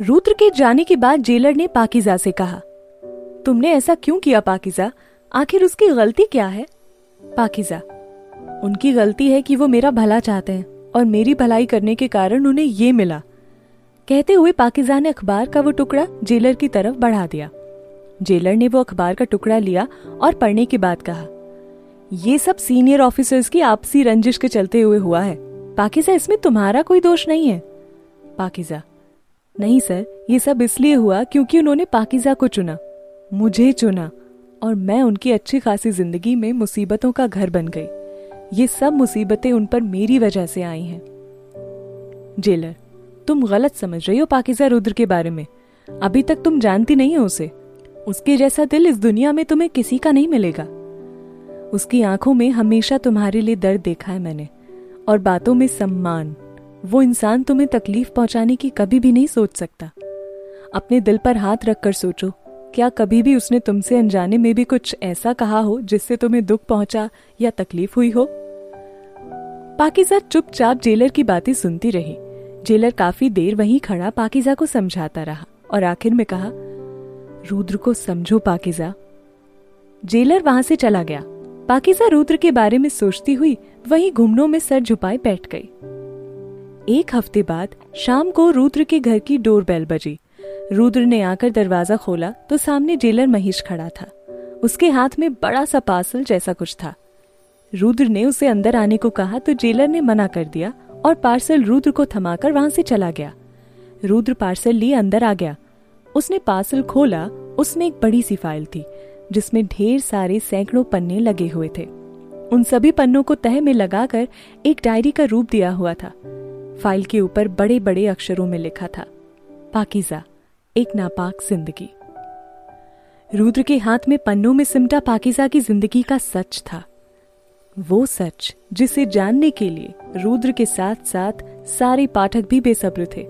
रुद्र के जाने के बाद जेलर ने पाकिजा से कहा, तुमने ऐसा क्यों किया पाकिजा? आखिर उसकी गलती क्या है? पाकिजा, उनकी गलती है कि वो मेरा भला चाहते हैं और मेरी भलाई करने के कारण उन्हें ये मिला। कहते हुए पाकिजा ने अखबार का वो टुकड़ा जेलर की तरफ़ बढ़ा दिया। जेलर ने वो अखबार का टुकड़ा लिया और पढ़ने के बाद कहा, ये सब सीनियर ऑफिसर्स की आपसी रंजिश के चलते हुए हुआ है। पाकिजा, इसमें तुम्हारा कोई दोष नहीं है? पाकिजा नहीं, सर, ये सब इसलिए हुआ क्योंकि उन्होंने पाकिजा को चुना, मुझे चुना, और मैं उनकी अच्छी खासी ज़िंदगी में मुसीबतों का घर बन गई। ये सब मुसीबतें उन पर मेरी वजह से आई हैं। जेलर, तुम गलत समझ रही हो पाकिजा रुद्र के बारे में। अभी तक तुम जानती नहीं हो उसे। उसके जैसा दिल इस दुनिया में तुम्हें किसी का नहीं मिलेगा। उसकी आँखों में हमेशा तुम्हारे लिए दर्द देखा है मैंने, और बातों में सम्मान। वो इंसान तुम्हें तकलीफ़ पहुँचाने की कभी भी नहीं सोच सकता। अपने दिल पर हाथ रखकर सोचो, क्या कभी भी उसने तुमसे अनजाने में भी कुछ ऐसा कहा हो जिससे तुम्हें दुख पहुँचा या तकलीफ़ हुई हो? पाकिजा चुपचाप जेलर की बातें सुनती रही। जेलर काफ़ी देर वहीं खड़ा पाकिजा को समझाता रहा और आखिर में कहा, रुद्र को समझो पाकिजा। जेलर वहाँ से चला गया। पाकिजा रुद्र के बारे में सोचती हुई वहीं घुमनों में सर झुपाए बैठ गई। एक हफ़्ते बाद शाम को रुद्र के घर की डोर डोरबेल बजी। रुद्र ने आकर दरवाज़ा खोला तो सामने जेलर महेश खड़ा था। उसके हाथ में बड़ा सा पार्सल जैसा कुछ था। रुद्र ने उसे अंदर आने को कहा तो जेलर ने मना कर दिया और पार्सल रुद्र को थमाकर वहाँ से चला गया। रुद्र पार्सल लिए अंदर आ गया। उसने पार्सल खोला, उसमें एक बड़ी सी फ़ाइल थी, जिसमें ढेर सारे सैकड़ों पन्ने लगे हुए थे। उन सभी पन्नों को तह में लगाकर एक डायरी का रूप दिया हुआ था। फ़ाइल के ऊपर बड़े बड़े अक्षरों में लिखा था, पाकिजा, एक नापाक ज़िंदगी। रुद्र के हाथ में पन्नों में सिमटा पाकिजा की ज़िंदगी का सच था। वो सच, जिसे जानने के लिए रुद्र के साथ साथ सारे पाठक भी बेसब्र थे।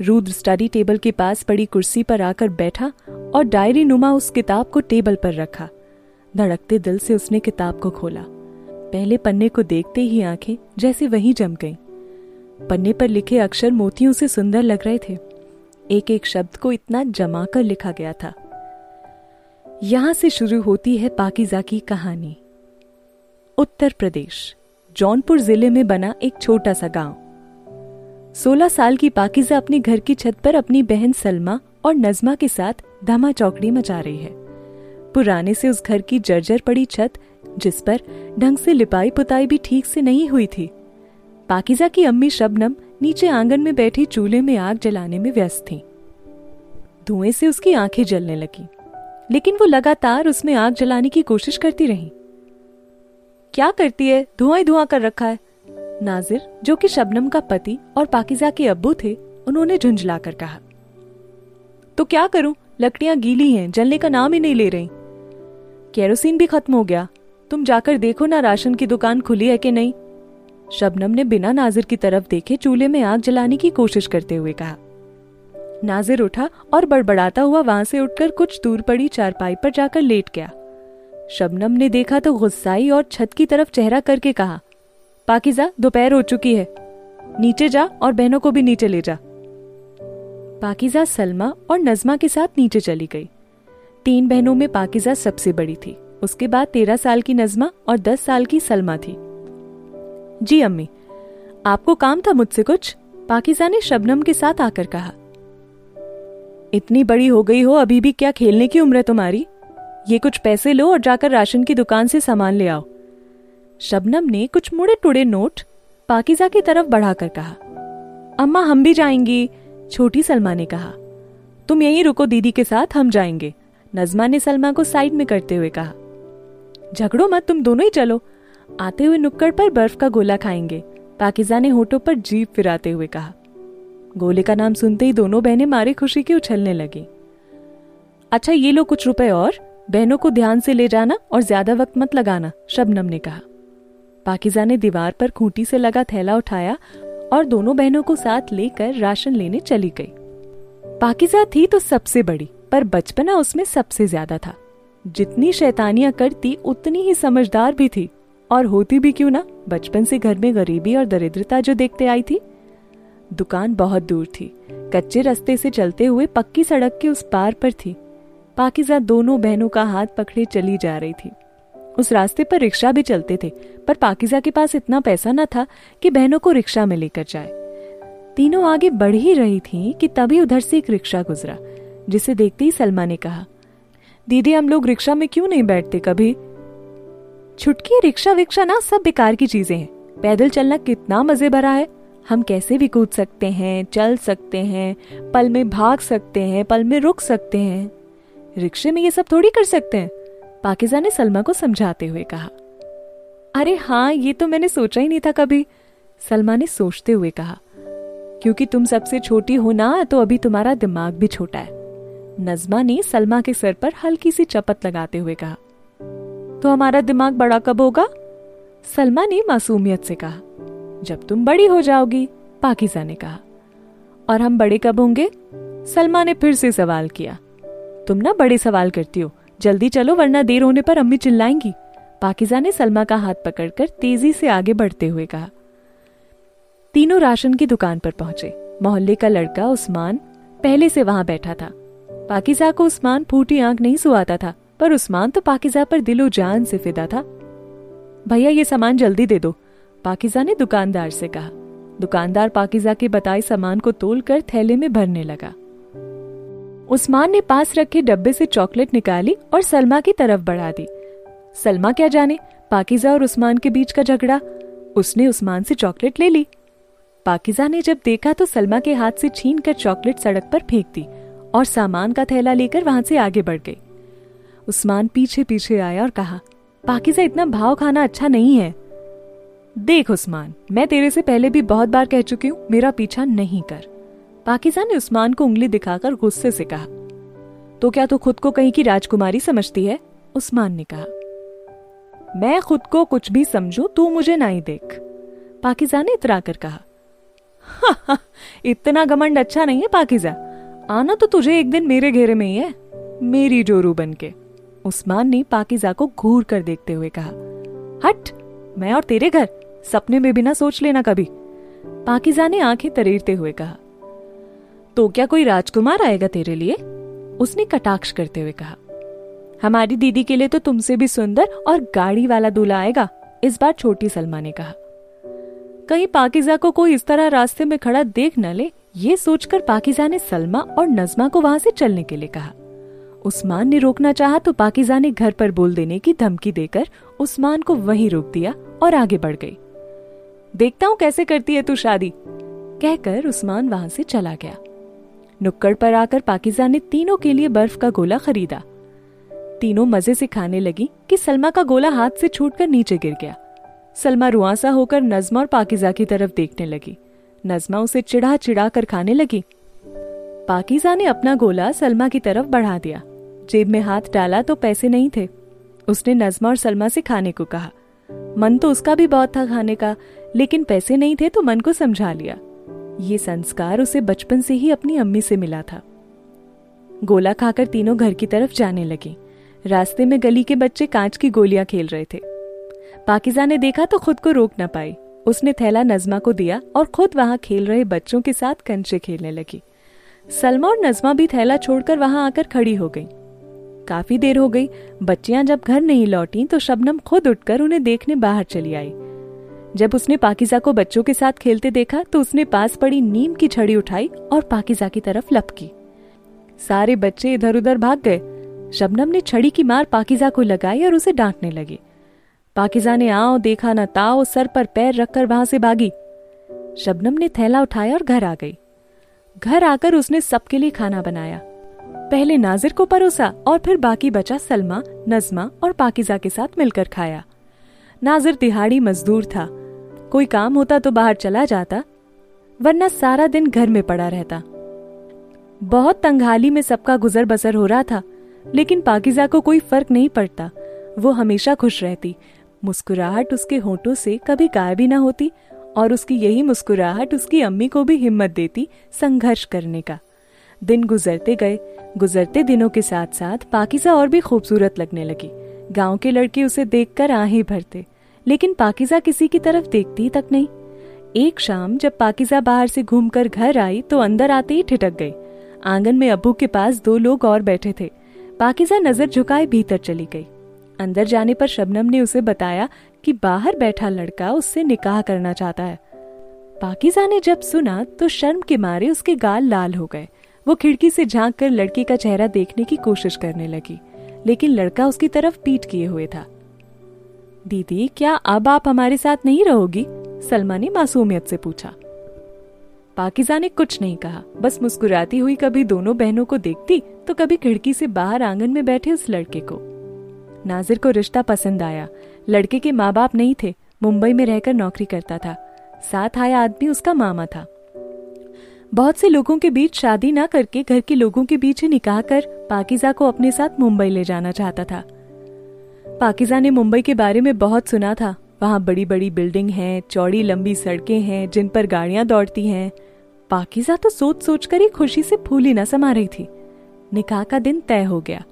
रुद्र स्टडी टेबल के पास पड़ी कुर्सी पर आकर बैठा और डायरी नुमा उस किताब को टेबल पर रखा। धड़कते दिल से उसने किताब को खोला। पहले पन्ने को देखते ही आँखें जैसे वहीं जम गईं। पन्ने पर लिखे अक्षर मोतियों से सुंदर लग रहे थे। एक एक शब्द को इतना जमा कर लिखा गया था। यहाँ से शुरू होती है पाकिजा की कहानी। उत्तर प्रदेश, जौनपुर ज़िले में बना एक छोटा सा गाँव। सोलह साल की पाकिजा अपने घर की छत पर अपनी बहन सलमा और नजमा के साथ धमा चौकड़ी मचा रही है। पुराने से उस घर की जर्जर पड़ी छत, जिस पर ढंग से लिपाई पुताई भी ठीक से नहीं हुई थी पाकिजा की अम्मी शबनम नीचे आँगन में बैठी चूल्हे में आग जलाने में व्यस्त थी। धुएँ से उसकी आँखें जलने लगी, लेकिन वो लगातार उसमें आग जलाने की कोशिश करती रही। क्या करती है? धुआँ ही धुआँ कर रखा है। नाजिर, जो कि शबनम का पति और पाकिजा के अब्बू थे, उन्होंने झुंझलाकर कहा। तो क्या करूँ? लकड़ियाँ गीली हैं, जलने का नाम ही नहीं ले रही। केरोसिन भी खत्म हो गया। तुम जाकर देखो ना राशन की दुकान खुली है कि नहीं। शबनम ने बिना नाजिर की तरफ़ देखे चूल्हे में आग जलाने की कोशिश करते हुए कहा। नाजिर उठा और बड़बड़ाता हुआ वहाँ से उठकर कुछ दूर पड़ी चारपाई पर जाकर लेट गया। शबनम ने देखा तो गुस्साई और छत की तरफ़ चेहरा करके कहा, पाकिजा, दोपहर हो चुकी है। नीचे जा और बहनों को भी नीचे ले जा। पाकिजा सलमा और नजमा के साथ नीचे चली गई। तीन बहनों में पाकिजा सबसे बड़ी थी। उसके बाद तेरह साल की नजमा और दस साल की सलमा थी। जी अम्मी, आपको काम था मुझसे कुछ? पाकिजा ने शबनम के साथ आकर कहा। इतनी बड़ी हो गई हो, अभी भी क्या खेलने की उम्र है तुम्हारी? ये कुछ पैसे लो और जाकर राशन की दुकान से सामान ले आओ। शबनम ने कुछ मुड़े टुड़े नोट पाकिजा की तरफ़ बढ़ाकर कहा। अम्मा, हम भी जाएँगी, छोटी सलमा ने कहा। तुम यहीं रुको दीदी के साथ, हम जाएँगे, नजमा ने सलमा को साइड में करते हुए कहा। झगड़ो मत, तुम दोनों ही चलो। आते हुए नुक्कड़ पर बर्फ़ का गोला खाएँगे पाकिजा ने होठों पर जीप फिराते हुए कहा। गोले का नाम सुनते ही दोनों बहनें मारे खुशी के उछलने लगी। अच्छा ये लो कुछ रुपए और, बहनों को ध्यान से ले जाना और ज़्यादा वक्त मत लगाना, शबनम ने कहा। पाकिजा ने दीवार पर खूंटी से लगा थैला उठाया और दोनों बहनों को साथ लेकर राशन लेने चली गई। पाकिजा थी तो सबसे बड़ी, पर बचपना उसमें सबसे ज़्यादा था। जितनी शैतानियाँ करती, उतनी ही समझदार भी थी। और होती भी क्यों ना? बचपन से घर में गरीबी और दरिद्रता जो देखते आई थी। दुकान बहुत दूर थी। कच्चे रास्ते से चलते हुए पक्की सड़क के उस पार पर थी। पाकिजा दोनों बहनों का हाथ पकड़े चली जा रही थी। उस रास्ते पर रिक्शा भी चलते थे, पर पाकिजा के पास इतना पैसा न था कि बहनों को रिक्शा में लेकर जाए। तीनों आगे बढ़ ही रही थी कि तभी उधर से एक रिक्शा गुजरा, जिसे देखते ही सलमा ने कहा, दीदी, हम लोग रिक्शा में क्यों नहीं बैठते कभी? छुटकी, रिक्शा विक्शा ना, सब बेकार की चीज़ें हैं। पैदल चलना कितना मज़े भरा है। हम कैसे भी कूद सकते हैं, चल सकते हैं, पल में भाग सकते हैं, पल में रुक सकते हैं। रिक्शे में ये सब थोड़ी कर सकते हैं, पाकिजा ने सलमा को समझाते हुए कहा। अरे हाँ ये तो मैंने सोचा ही नहीं था कभी, सलमा ने सोचते हुए कहा। क्योंकि तुम सबसे छोटी हो ना तो अभी तुम्हारा दिमाग भी छोटा है। नजमा ने सलमा के सर पर हल्की सी चपत लगाते हुए कहा। तो हमारा दिमाग बड़ा कब होगा? सलमा ने मासूमियत से कहा। जब तुम बड़ी हो जाओगी, पाकिजा ने कहा। और हम बड़े कब होंगे? सलमा ने फिर से सवाल किया। तुम ना बड़े सवाल करती हो। जल्दी चलो, वरना देर होने पर अम्मी चिल्लाएँगी। पाकिजा ने सलमा का हाथ पकड़कर तेज़ी से आगे बढ़ते हुए कहा। तीनों राशन की दुकान पर पहुँचे। मोहल्ले का लड़का उस्मान पहले से वहाँ बैठा था। पाकिजा को उस्मान फूटी आँख नहीं सुहाता था। पर उस्मान तो पाकिजा पर दिलो जान से फिदा था। भैया, ये सामान जल्दी दे दो, पाकिजा ने दुकानदार से कहा। दुकानदार पाकिजा के बताए सामान को तोलकर थैले में भरने लगा। उस्मान ने पास रखे डब्बे से चॉकलेट निकाली और सलमा की तरफ़ बढ़ा दी। सलमा क्या जाने, पाकिजा और उस्मान के बीच का झगड़ा। उसने उस्मान से चॉकलेट ले ली। पाकिजा ने जब देखा तो सलमा के हाथ से छीन कर चॉकलेट सड़क पर फेंक दी और सामान का थैला लेकर वहाँ से आगे बढ़ गई। उस्मान पीछे पीछे आया और कहा पाकिजा इतना भाव खाना अच्छा नहीं है। देख उस्मान मैं तेरे से पहले भी बहुत बार कह चुकी हूँ मेरा पीछा नहीं कर। पाकिजा ने उस्मान को उंगली दिखाकर गुस्से से कहा तो क्या तू तो खुद को कहीं की राजकुमारी समझती है? उस्मान ने कहा मैं खुद को कुछ भी समझू तू मुझे नहीं देख। पाकिजा ने इतरा कर कहा हा, हा, इतना घमंड अच्छा नहीं है पाकिजा। आना तो तुझे एक दिन मेरे घेरे में ही है मेरी जोरू बन के उस्मान ने पाकिजा को घूर कर देखते हुए कहा, हट, मैं और तेरे घर, सपने में भी ना सोच लेना कभी। पाकिजा ने आँखें तरेरते हुए कहा तो क्या कोई राजकुमार आएगा तेरे लिए? उसने कटाक्ष करते हुए कहा, हमारी दीदी के लिए तो तुमसे भी सुंदर और गाड़ी वाला दूल्हा आएगा, इस बार छोटी सलमा ने कहा। कहीं पाकिजा को कोई इस तरह रास्ते में खड़ा देख न ले, ये सोचकर पाकिजा ने सलमा और नजमा को वहाँ से चलने के लिए कहा उस्मान ने रोकना चाहा तो पाकिजा ने घर पर बोल देने की धमकी देकर उस्मान को वहीं रोक दिया और आगे बढ़ गई। देखता हूँ कैसे करती है तू शादी, कहकर उस्मान वहाँ से चला गया। नुक्कड़ पर आकर पाकिजा ने तीनों के लिए बर्फ़ का गोला खरीदा। तीनों मज़े से खाने लगी कि सलमा का गोला हाथ से छूटकर नीचे गिर गया। सलमा रुआसा होकर नजमा और पाकिजा की तरफ़ देखने लगी। नजमा उसे चिढ़ा चिढ़ा कर खाने लगी। पाकिजा ने अपना गोला सलमा की तरफ़ बढ़ा दिया। जेब में हाथ डाला तो पैसे नहीं थे। उसने नजमा और सलमा से खाने को कहा। मन तो उसका भी बहुत था खाने का, लेकिन पैसे नहीं थे तो मन को समझा लिया। ये संस्कार उसे बचपन से ही अपनी अम्मी से मिला था। गोला खाकर तीनों घर की तरफ़ जाने लगे। रास्ते में गली के बच्चे कांच की गोलियाँ खेल रहे थे। पाकिजा ने देखा तो खुद को रोक ना पाई। उसने थैला नजमा को दिया और खुद वहाँ खेल रहे बच्चों के साथ कंचे खेलने लगी। सलमा और नजमा भी थैला छोड़कर वहाँ आकर खड़ी हो गई। काफ़ी देर हो गई। बच्चियाँ जब घर नहीं लौटी तो शबनम खुद उठकर उन्हें देखने बाहर चली आई। जब उसने पाकिजा को बच्चों के साथ खेलते देखा तो उसने पास पड़ी नीम की छड़ी उठाई और पाकिजा की तरफ़ लपकी। सारे बच्चे इधर उधर भाग गए। शबनम ने छड़ी की मार पाकिजा को लगाई और उसे डांटने लगी। पाकिजा ने आओ देखा न ताओ सर पर पैर रखकर वहाँ से भागी। शबनम ने थैला उठाया और घर आ गई। घर आकर उसने सबके लिए खाना बनाया। पहले नाजिर को परोसा और फिर बाकी बचा सलमा, नजमा और पाकिजा के साथ मिलकर खाया। नाजिर तिहाड़ी मजदूर था। कोई काम होता तो बाहर चला जाता, वरना सारा दिन घर में पड़ा रहता। बहुत तंगहाली में सबका गुजर बसर हो रहा था, लेकिन पाकिजा को कोई फ़र्क नहीं पड़ता। वो हमेशा खुश रहती। मुस्कुराहट उसके होठों से कभी गायब ही ना होती और उसकी यही मुस्कुराहट उसकी अम्मी को भी हिम्मत देती संघर्ष करने का। दिन गुजरते गए। गुजरते दिनों के साथ साथ पाकिजा और भी खूबसूरत लगने लगी। गाँव के लड़के उसे देखकर आहें भरते, लेकिन पाकिजा किसी की तरफ़ देखती तक नहीं। एक शाम जब पाकिजा बाहर से घूमकर घर आई तो अंदर आते ही ठिटक गई। आँगन में अबू के पास दो लोग और बैठे थे। पाकिजा नज़र झुकाए भीतर चली गई। अंदर जाने पर शबनम ने उसे बताया कि बाहर बैठा लड़का उससे निकाह करना चाहता है। पाकिजा ने जब सुना तो शर्म के मारे उसके गाल लाल हो गए। वो खिड़की से झाँक कर लड़के का चेहरा देखने की कोशिश करने लगी, लेकिन लड़का उसकी तरफ़ पीट किए हुए था। दीदी, क्या अब आप हमारे साथ नहीं रहोगी? सलमा ने मासूमियत से पूछा। पाकिजा ने कुछ नहीं कहा, बस मुस्कुराती हुई कभी दोनों बहनों को देखती तो कभी खिड़की से बाहर आँगन में बैठे उस लड़के को। नाजिर को रिश्ता पसंद आया। लड़के के माँ बाप नहीं थे, मुंबई में रहकर नौकरी करता था। साथ आया आदमी उसका मामा था। बहुत से लोगों के बीच शादी ना करके घर के लोगों के बीच ही निकाह कर पाकिजा को अपने साथ मुंबई ले जाना चाहता था। पाकिजा ने मुंबई के बारे में बहुत सुना था। वहाँ बड़ी बड़ी बिल्डिंग हैं, चौड़ी लंबी सड़कें हैं जिन पर गाड़ियाँ दौड़ती हैं। पाकिजा तो सोच सोच कर ही खुशी से फूली ना समा रही थी। निकाह का दिन तय हो गया।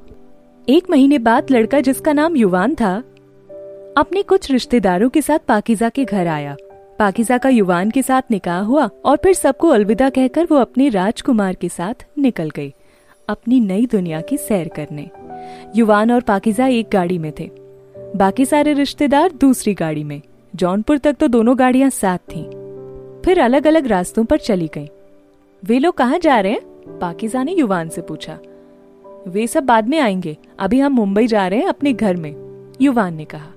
एक महीने बाद लड़का जिसका नाम युवान था अपने कुछ रिश्तेदारों के साथ पाकिजा के घर आया। पाकिजा का युवान के साथ निकाह हुआ और फिर सबको अलविदा कहकर वो अपने राजकुमार के साथ निकल गई, अपनी नई दुनिया की सैर करने। युवान और पाकिजा एक गाड़ी में थे। बाकी सारे रिश्तेदार दूसरी गाड़ी में। जौनपुर तक तो दोनों गाड़ियाँ साथ थीं। फिर अलग अलग रास्तों पर चली गईं। वे लोग कहाँ जा रहे हैं? पाकिजा ने युवान से पूछा। वे सब बाद में आएँगे। अभी हम मुंबई जा रहे हैं अपने घर में, युवान ने कहा।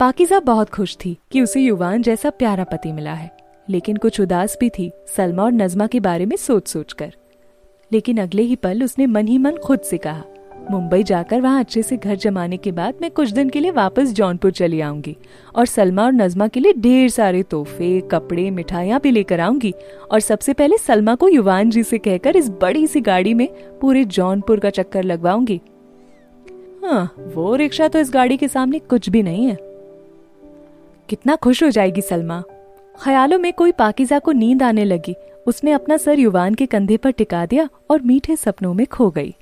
पाकिजा बहुत खुश थी कि उसे युवान जैसा प्यारा पति मिला है, लेकिन कुछ उदास भी थी सलमा और नजमा के बारे में सोच सोच कर लेकिन अगले ही पल उसने मन ही मन खुद से कहा, मुंबई जाकर वहाँ अच्छे से घर जमाने के बाद मैं कुछ दिन के लिए वापस जौनपुर चली आऊँगी और सलमा और नजमा के लिए ढेर सारे तोहफे, कपड़े, मिठाइयाँ भी लेकर आऊँगी और सबसे पहले सलमा को युवान जी से कहकर इस बड़ी सी गाड़ी में पूरे जौनपुर का चक्कर लगवाऊँगी। हाँ वो रिक्शा तो इस गाड़ी के सामने कुछ भी नहीं है। कितना खुश हो जाएगी सलमा। ख्यालों में कोई पाकिजा को नींद आने लगी। उसने अपना सर युवान के कंधे पर टिका दिया और मीठे सपनों में खो गई।